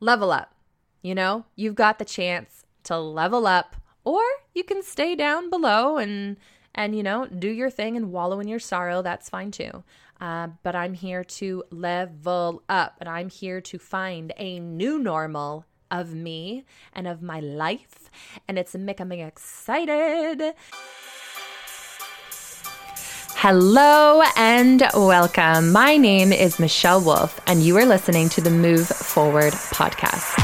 level up. You know, you've got the chance to level up, or you can stay down below and and you know do your thing and wallow in your sorrow. That's fine too. Uh, but I'm here to level up, and I'm here to find a new normal of me and of my life, and it's making me excited. Hello and welcome. My name is Michelle Wolf, and you are listening to the Move Forward podcast.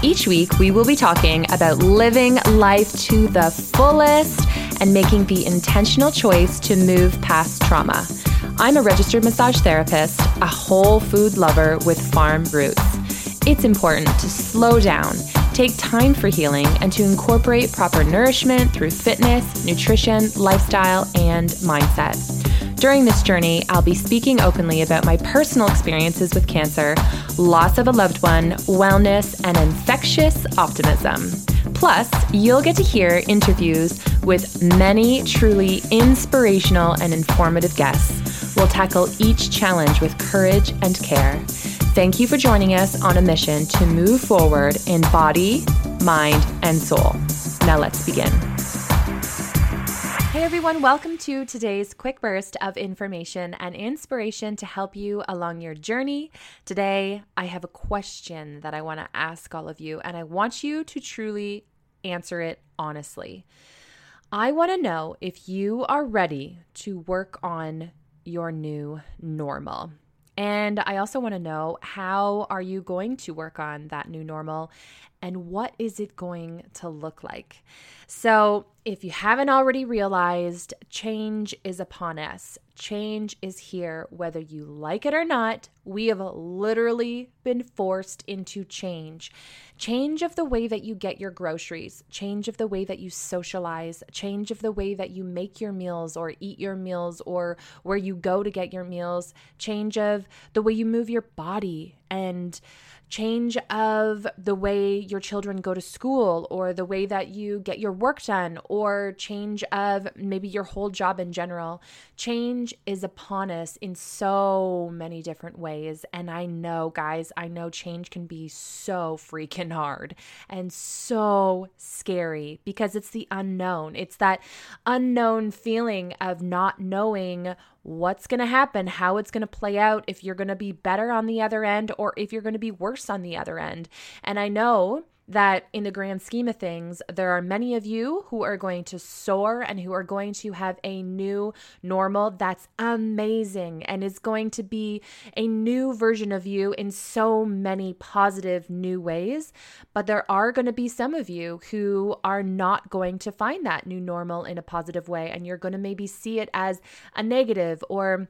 Each week, we will be talking about living life to the fullest and making the intentional choice to move past trauma. I'm a registered massage therapist, a whole food lover with farm roots. It's important to slow down, take time for healing, and to incorporate proper nourishment through fitness, nutrition, lifestyle, and mindset. During this journey, I'll be speaking openly about my personal experiences with cancer, loss of a loved one, wellness, and infectious optimism. Plus, you'll get to hear interviews with many truly inspirational and informative guests We'll tackle each challenge with courage and care. Thank you for joining us on a mission to move forward in body, mind, and soul. Now let's begin. Hey everyone, welcome to today's quick burst of information and inspiration to help you along your journey. Today, I have a question that I want to ask all of you, and I want you to truly answer it honestly. I want to know if you are ready to work on your new normal. And I also want to know how are you going to work on that new normal and what is it going to look like? So, if you haven't already realized, change is upon us. Change is here, whether you like it or not. We have literally been forced into change. Change of the way that you get your groceries, change of the way that you socialize, change of the way that you make your meals or eat your meals or where you go to get your meals, change of the way you move your body and change of the way your children go to school or the way that you get your work done or change of maybe your whole job in general. Change is upon us in so many different ways. And I know, guys, I know change can be so freaking hard and so scary because it's the unknown. It's that unknown feeling of not knowing what's going to happen, how it's going to play out, if you're going to be better on the other end or if you're going to be worse on the other end. And I know that in the grand scheme of things, there are many of you who are going to soar and who are going to have a new normal that's amazing and is going to be a new version of you in so many positive new ways. But there are going to be some of you who are not going to find that new normal in a positive way, and you're going to maybe see it as a negative or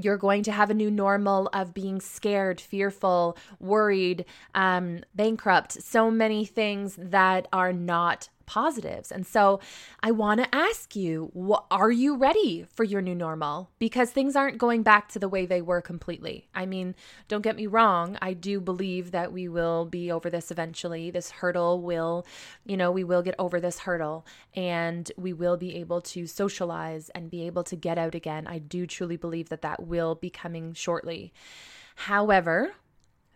you're going to have a new normal of being scared, fearful, worried, um, bankrupt, so many things that are not positives. And so I want to ask you, are you ready for your new normal? Because things aren't going back to the way they were completely. I mean, don't get me wrong, I do believe that we will be over this eventually. This hurdle will, you know, we will get over this hurdle and we will be able to socialize and be able to get out again. I do truly believe that that will be coming shortly. However,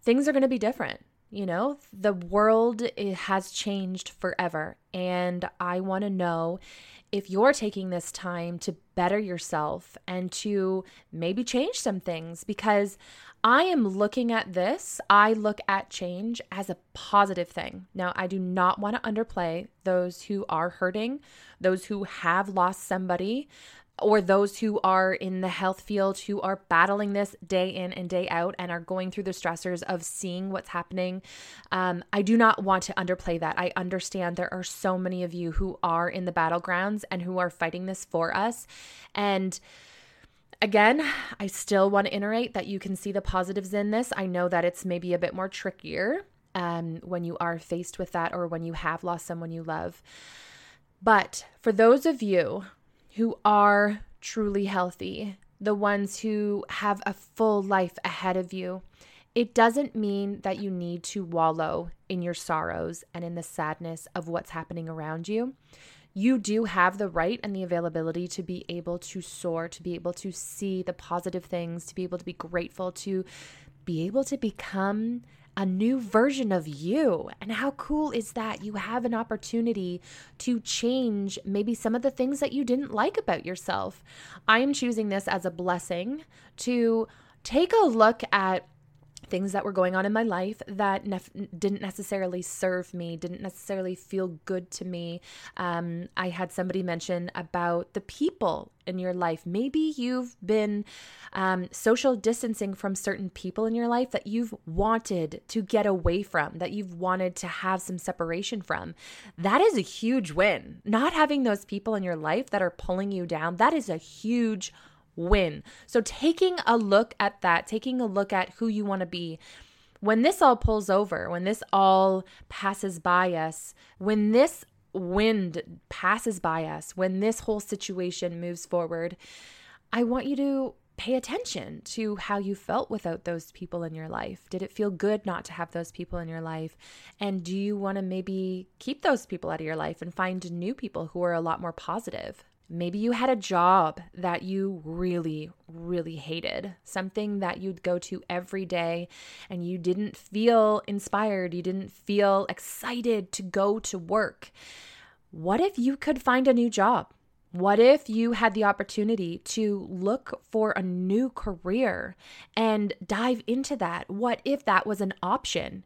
things are going to be different you know, the world has changed forever. And I want to know if you're taking this time to better yourself and to maybe change some things because I am looking at this, I look at change as a positive thing. Now, I do not want to underplay those who are hurting, those who have lost somebody, or those who are in the health field who are battling this day in and day out and are going through the stressors of seeing what's happening. Um, I do not want to underplay that. I understand there are so many of you who are in the battlegrounds and who are fighting this for us. And Again, I still want to iterate that you can see the positives in this. I know that it's maybe a bit more trickier um, when you are faced with that or when you have lost someone you love. But for those of you who are truly healthy, the ones who have a full life ahead of you. It doesn't mean that you need to wallow in your sorrows and in the sadness of what's happening around you. You do have the right and the availability to be able to soar, to be able to see the positive things, to be able to be grateful, to be able to become a new version of you. And how cool is that? You have an opportunity to change maybe some of the things that you didn't like about yourself. I am choosing this as a blessing to take a look at things that were going on in my life that nef- didn't necessarily serve me, didn't necessarily feel good to me. Um, I had somebody mention about the people in your life. Maybe you've been um, social distancing from certain people in your life that you've wanted to get away from, that you've wanted to have some separation from. That is a huge win. Not having those people in your life that are pulling you down, that is a huge win. So, taking a look at that, taking a look at who you want to be, when this all pulls over, when this all passes by us, when this wind passes by us, when this whole situation moves forward, I want you to pay attention to how you felt without those people in your life. Did it feel good not to have those people in your life? And do you want to maybe keep those people out of your life and find new people who are a lot more positive? Maybe you had a job that you really, really hated, something that you'd go to every day and you didn't feel inspired, you didn't feel excited to go to work. What if you could find a new job? What if you had the opportunity to look for a new career and dive into that? What if that was an option?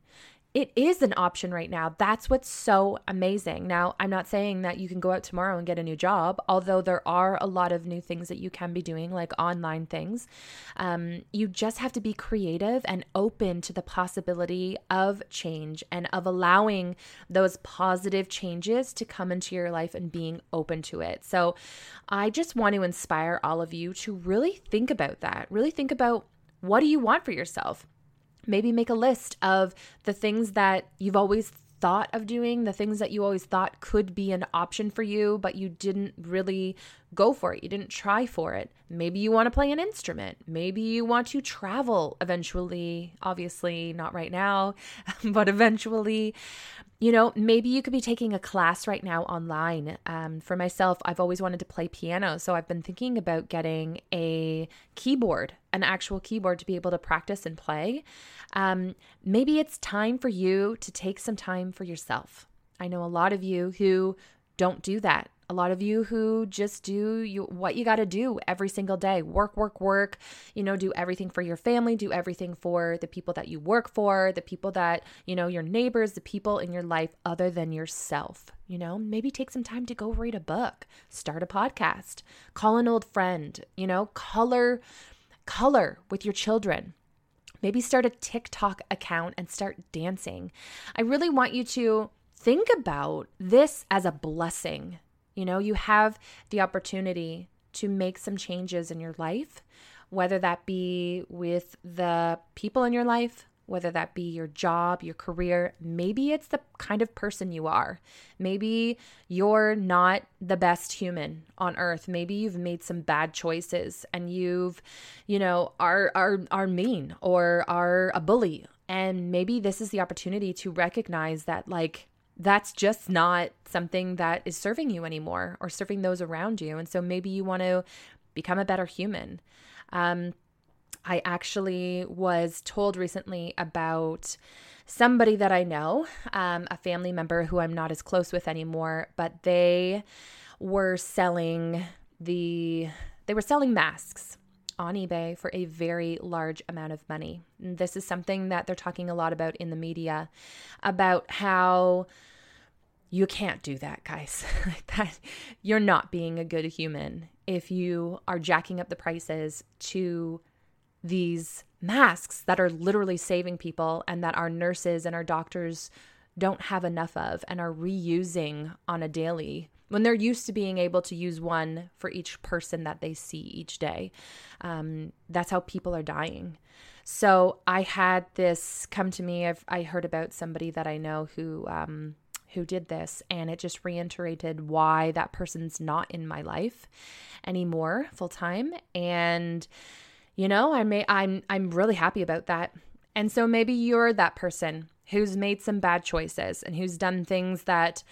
It is an option right now. That's what's so amazing. Now, I'm not saying that you can go out tomorrow and get a new job, although there are a lot of new things that you can be doing, like online things. Um, you just have to be creative and open to the possibility of change and of allowing those positive changes to come into your life and being open to it. So, I just want to inspire all of you to really think about that. Really think about what do you want for yourself? Maybe make a list of the things that you've always thought of doing, the things that you always thought could be an option for you, but you didn't really go for it. You didn't try for it. Maybe you want to play an instrument. Maybe you want to travel eventually. Obviously, not right now, but eventually. You know, maybe you could be taking a class right now online. Um, for myself, I've always wanted to play piano. So I've been thinking about getting a keyboard, an actual keyboard to be able to practice and play. Um, maybe it's time for you to take some time for yourself. I know a lot of you who don't do that a lot of you who just do you what you got to do every single day. Work work work you know do everything for your family do everything for the people that you work for the people that you know your neighbors the people in your life other than yourself you know? Maybe take some time to go read a book start a podcast call an old friend you know? Color color with your children. Maybe start a TikTok account and start dancing. I really want you to think about this as a blessing you know, you have the opportunity to make some changes in your life, whether that be with the people in your life, whether that be your job, your career. Maybe it's the kind of person you are. Maybe you're not the best human on earth. Maybe you've made some bad choices and you've, you know, are are are mean or are a bully. And maybe this is the opportunity to recognize that like that's just not something that is serving you anymore or serving those around you. And so maybe you want to become a better human. Um, I actually was told recently about somebody that I know, um, a family member who I'm not as close with anymore, but they were selling the they were selling masks on eBay for a very large amount of money. And this is something that they're talking a lot about in the media about how you can't do that, guys. that you're not being a good human if you are jacking up the prices to these masks that are literally saving people and that our nurses and our doctors don't have enough of and are reusing on a daily when they're used to being able to use one for each person that they see each day. Um, that's how people are dying. So I had this come to me. I've, I heard about somebody that I know who um, who did this, and it just reiterated why that person's not in my life anymore full time. And you know, I may I'm I'm really happy about that. And so maybe you're that person who's made some bad choices and who's done things that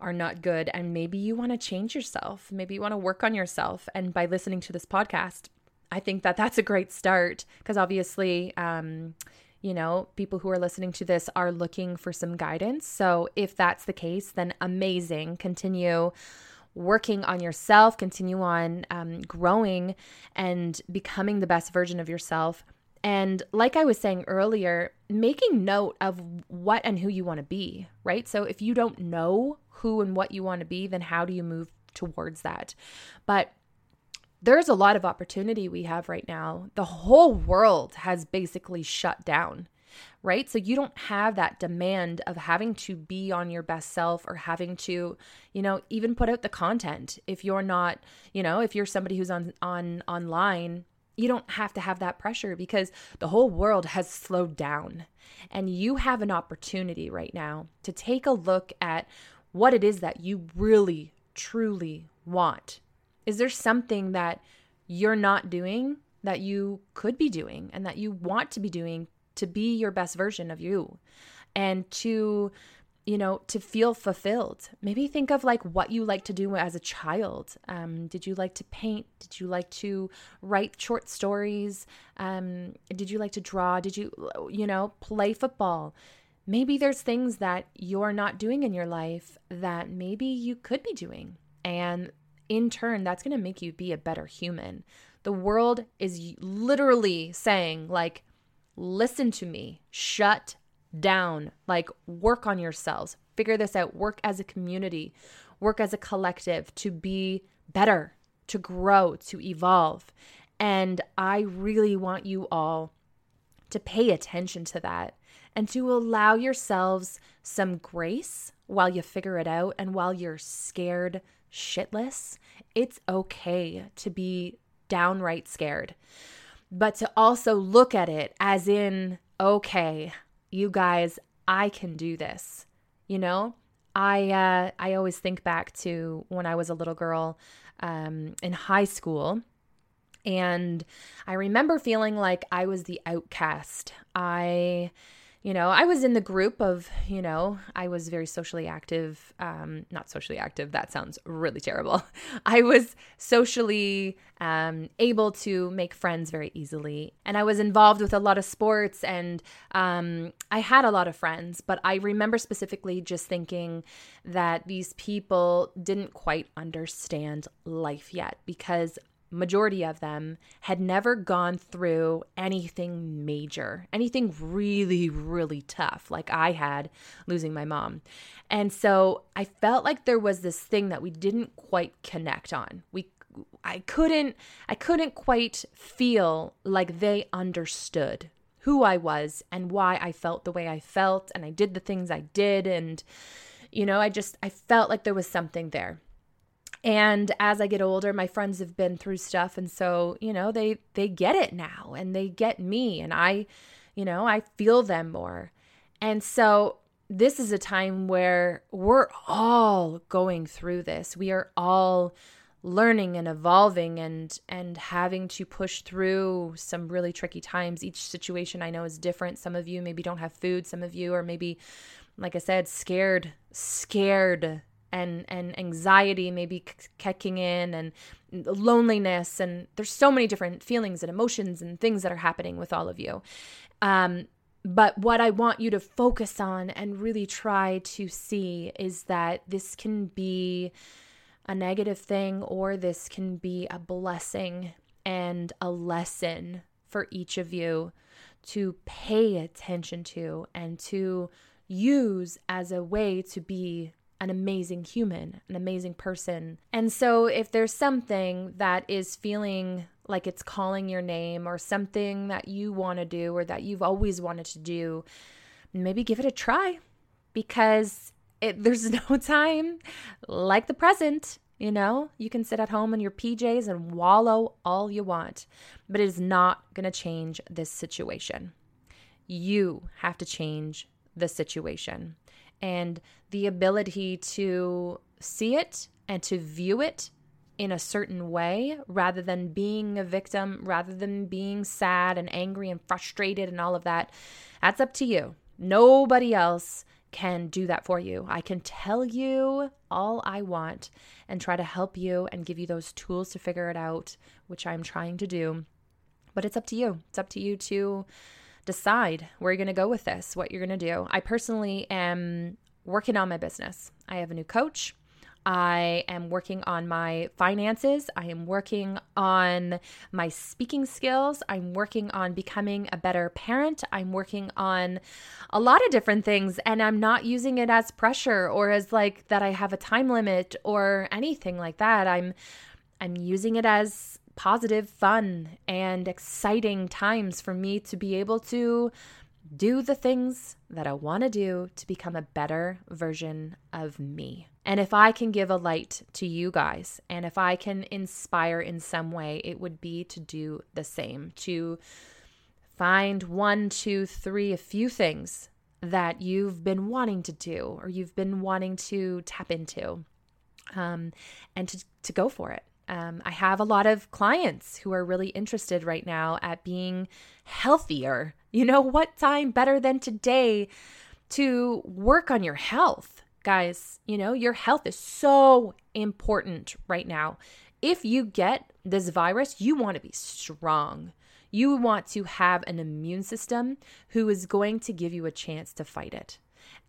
are not good and maybe you want to change yourself. Maybe you want to work on yourself and by listening to this podcast, I think that that's a great start because obviously, um, you know, people who are listening to this are looking for some guidance. So if that's the case, then amazing. Continue working on yourself, continue on um, growing and becoming the best version of yourself. And like I was saying earlier, making note of what and who you want to be, right? So if you don't know who and what you want to be, then how do you move towards that? But there's a lot of opportunity we have right now. The whole world has basically shut down, right? So you don't have that demand of having to be on your best self or having to, you know, even put out the content. If you're not, you know, if you're somebody who's on on online, you don't have to have that pressure because the whole world has slowed down. And you have an opportunity right now to take a look at what it is that you really truly want is there something that you're not doing that you could be doing and that you want to be doing to be your best version of you? And to you know to feel fulfilled. Maybe think of like what you like to do as a child. Um, did you like to paint? Did you like to write short stories? Um, did you like to draw? Did you you know play football? Maybe there's things that you're not doing in your life that maybe you could be doing. And in turn, that's going to make you be a better human. The world is literally saying, like, listen to me, shut down, like, work on yourselves, figure this out, work as a community, work as a collective to be better, to grow, to evolve. And I really want you all to pay attention to that and to allow yourselves some grace while you figure it out and while you're scared shitless, it's okay to be downright scared. But to also look at it as in, okay, you guys, I can do this. You know, I uh, I always think back to when I was a little girl um, in high school, and I remember feeling like I was the outcast. I you know, I was in the group of, you know, I was very socially active. Um, not socially active, that sounds really terrible. I was socially um, able to make friends very easily. And I was involved with a lot of sports and um, I had a lot of friends. But I remember specifically just thinking that these people didn't quite understand life yet because majority of them had never gone through anything major, anything really, really tough, like I had losing my mom. And so I felt like there was this thing that we didn't quite connect on. We I couldn't I couldn't quite feel like they understood who I was and why I felt the way I felt and I did the things I did and you know, I just I felt like there was something there and as i get older my friends have been through stuff. And so you know they they get it now and they get me and i you know i feel them more. And so this is a time where we're all going through this. We are all learning and evolving and and having to push through some really tricky times. Each situation i know is different. Some of you maybe don't have food. Some of you are maybe like i said scared scared and and anxiety maybe kicking in and loneliness and there's so many different feelings and emotions and things that are happening with all of you. Um, but what I want you to focus on and really try to see is that this can be a negative thing or this can be a blessing and a lesson for each of you to pay attention to and to use as a way to be an amazing human, an amazing person. And so, if there's something that is feeling like it's calling your name or something that you want to do or that you've always wanted to do, maybe give it a try because it, there's no time like the present. You know, you can sit at home in your PJs and wallow all you want, but it is not going to change this situation. You have to change the situation and the ability to see it and to view it in a certain way rather than being a victim, rather than being sad and angry and frustrated and all of that. That's up to you. Nobody else can do that for you. I can tell you all I want and try to help you and give you those tools to figure it out, which I'm trying to do. But it's up to you. It's up to you to decide where you're going to go with this, what you're going to do. I personally am working on my business. I have a new coach. I am working on my finances. I am working on my speaking skills. I'm working on becoming a better parent. I'm working on a lot of different things, and I'm not using it as pressure or as like that I have a time limit or anything like that. I'm I'm using it as positive, fun, and exciting times for me to be able to do the things that I want to do to become a better version of me. And if I can give a light to you guys, and if I can inspire in some way, it would be to do the same, to find one, two, three, a few things that you've been wanting to do or you've been wanting to tap into um, and to, to go for it. Um, I have a lot of clients who are really interested right now at being healthier. You know, what time better than today to work on your health? Guys, you know, your health is so important right now. If you get this virus, you want to be strong. You want to have an immune system who is going to give you a chance to fight it.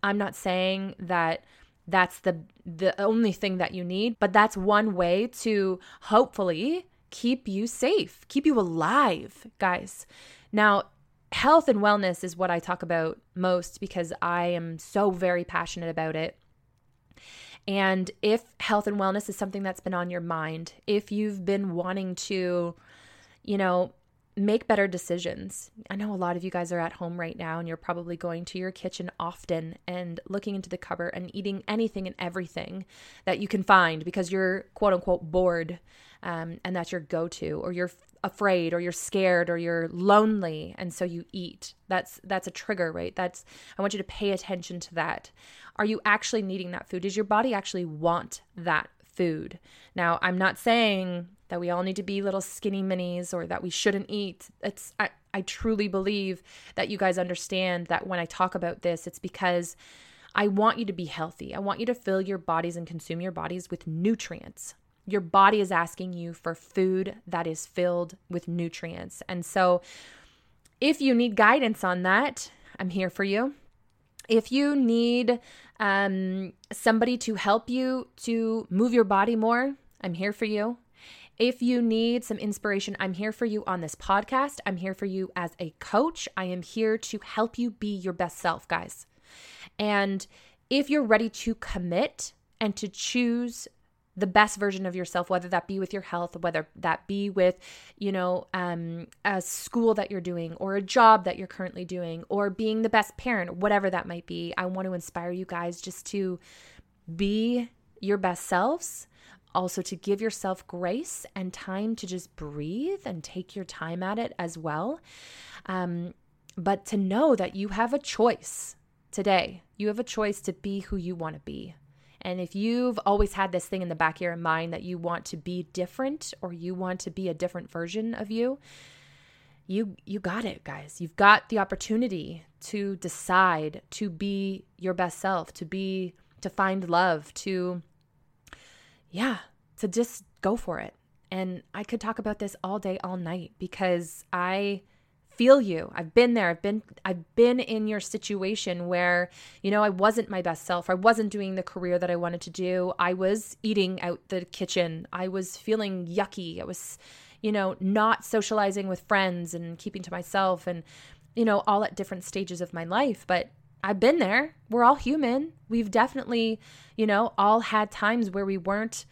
I'm not saying that that's the the only thing that you need but that's one way to hopefully keep you safe keep you alive guys. Now health and wellness is what i talk about most because i am so very passionate about it. And if health and wellness is something that's been on your mind if you've been wanting to you know make better decisions. I know a lot of you guys are at home right now and you're probably going to your kitchen often and looking into the cupboard and eating anything and everything that you can find because you're quote unquote bored um, and that's your go to, or you're afraid or you're scared or you're lonely and so you eat. That's that's a trigger right? That's i want you to pay attention to that. Are you actually needing that food? Does your body actually want that food now i'm not saying that we all need to be little skinny minis or that we shouldn't eat. It's I, I truly believe that you guys understand that when I talk about this, it's because I want you to be healthy. I want you to fill your bodies and consume your bodies with nutrients. Your body is asking you for food that is filled with nutrients. And so if you need guidance on that, I'm here for you. If you need um, somebody to help you to move your body more, I'm here for you. If you need some inspiration, I'm here for you on this podcast. I'm here for you as a coach. I am here to help you be your best self, guys. And if you're ready to commit and to choose the best version of yourself whether that be with your health whether that be with you know um, a school that you're doing or a job that you're currently doing or being the best parent whatever that might be i want to inspire you guys just to be your best selves also to give yourself grace and time to just breathe and take your time at it as well. Um, but to know that you have a choice today. You have a choice to be who you want to be. And if you've always had this thing in the back of your mind that you want to be different or you want to be a different version of you, you you got it, guys. You've got the opportunity to decide to be your best self, to be to find love, to yeah, to just go for it. And I could talk about this all day, all night because I feel you. I've been there. I've been I've been in your situation where, you know, I wasn't my best self. I wasn't doing the career that I wanted to do. I was eating out the kitchen. I was feeling yucky. I was, you know, not socializing with friends and keeping to myself and you know, all at different stages of my life, but I've been there. We're all human. We've definitely, you know, all had times where we weren't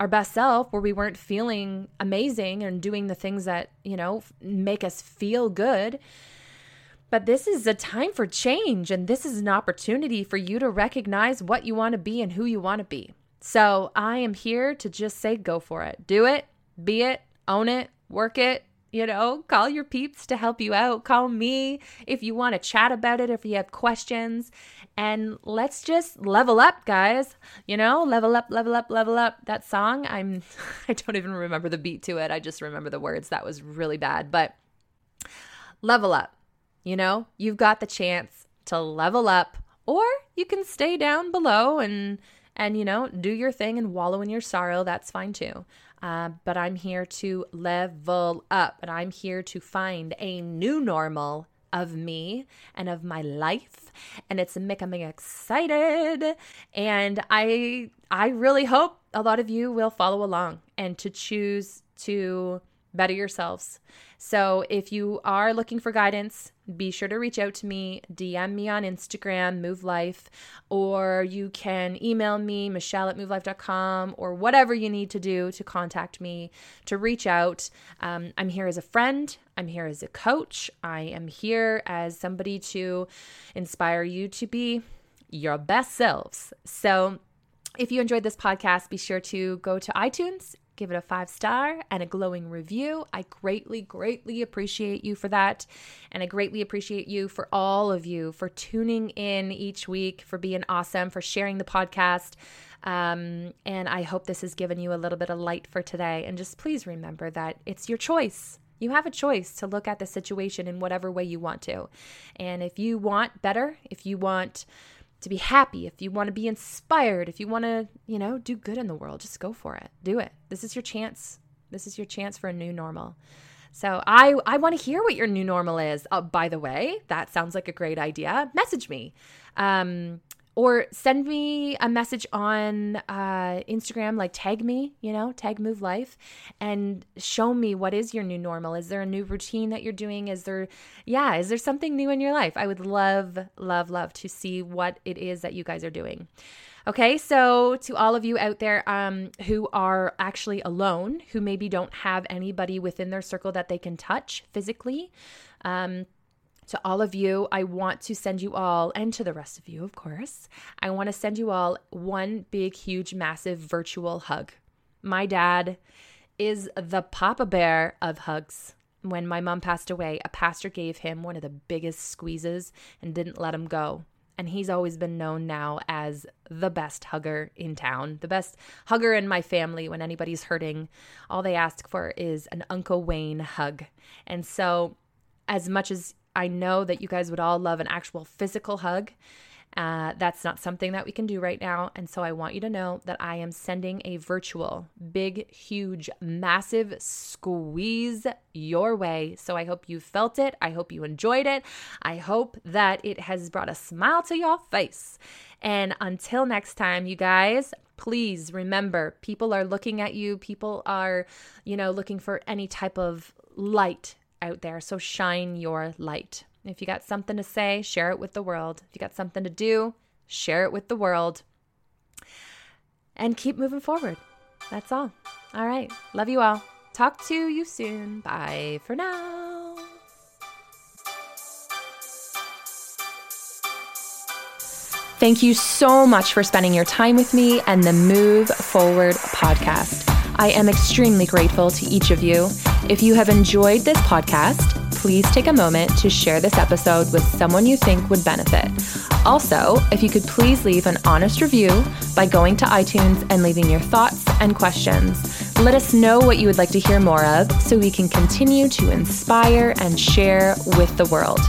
our best self, where we weren't feeling amazing and doing the things that, you know, make us feel good. But this is a time for change, and this is an opportunity for you to recognize what you want to be and who you want to be. So I am here to just say, go for it. Do it, be it, own it, work it, you know, call your peeps to help you out. Call me if you want to chat about it, if you have questions. And let's just level up, guys. You know, level up, level up, level up. That song, I'm I don't even remember the beat to it. I just remember the words. That was really bad. But level up. You know, you've got the chance to level up or you can stay down below and and you know, do your thing and wallow in your sorrow. That's fine too. Uh, but I'm here to level up and I'm here to find a new normal of me and of my life and it's making me excited. And i i really hope a lot of you will follow along and to choose to better yourselves so if you are looking for guidance, be sure to reach out to me, DM me on Instagram, Move Life, or you can email me, Michelle at movelife.com, or whatever you need to do to contact me, to reach out. Um, I'm here as a friend, I'm here as a coach, I am here as somebody to inspire you to be your best selves. So if you enjoyed this podcast, be sure to go to iTunes give it a five star and a glowing review. I greatly, greatly appreciate you for that. And I greatly appreciate you for all of you for tuning in each week, for being awesome, for sharing the podcast. Um, and I hope this has given you a little bit of light for today. And just please remember that it's your choice. You have a choice to look at the situation in whatever way you want to. And if you want better, if you want to be happy, if you want to be inspired, if you want to, you know, do good in the world, just go for it. Do it. This is your chance. This is your chance for a new normal. So I I want to hear what your new normal is. Uh, by the way, that sounds like a great idea. Message me. Um, or send me a message on uh, Instagram, like tag me, you know, tag Move Life, and show me what is your new normal. Is there a new routine that you're doing? Is there, yeah, is there something new in your life? I would love, love, love to see what it is that you guys are doing. Okay, so to all of you out there um, who are actually alone, who maybe don't have anybody within their circle that they can touch physically, um, to all of you, I want to send you all, and to the rest of you, of course, I want to send you all one big, huge, massive virtual hug. My dad is the papa bear of hugs. When my mom passed away, a pastor gave him one of the biggest squeezes and didn't let him go. And he's always been known now as the best hugger in town, the best hugger in my family. When anybody's hurting, all they ask for is an Uncle Wayne hug. And so, as much as I know that you guys would all love an actual physical hug. Uh, that's not something that we can do right now. And so I want you to know that I am sending a virtual, big, huge, massive squeeze your way. So I hope you felt it. I hope you enjoyed it. I hope that it has brought a smile to your face. And until next time, you guys, please remember people are looking at you. People are, you know, looking for any type of light out there. So shine your light. If you got something to say, share it with the world. If you got something to do, share it with the world. And keep moving forward. That's all. All right. Love you all. Talk to you soon. Bye for now. Thank you so much for spending your time with me and the Move Forward podcast. I am extremely grateful to each of you. If you have enjoyed this podcast, please take a moment to share this episode with someone you think would benefit. Also, if you could please leave an honest review by going to iTunes and leaving your thoughts and questions. Let us know what you would like to hear more of so we can continue to inspire and share with the world.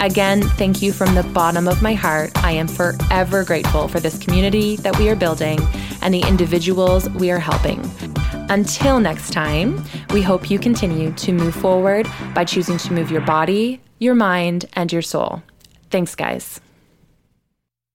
Again, thank you from the bottom of my heart. I am forever grateful for this community that we are building and the individuals we are helping. Until next time, we hope you continue to move forward by choosing to move your body, your mind, and your soul. Thanks, guys.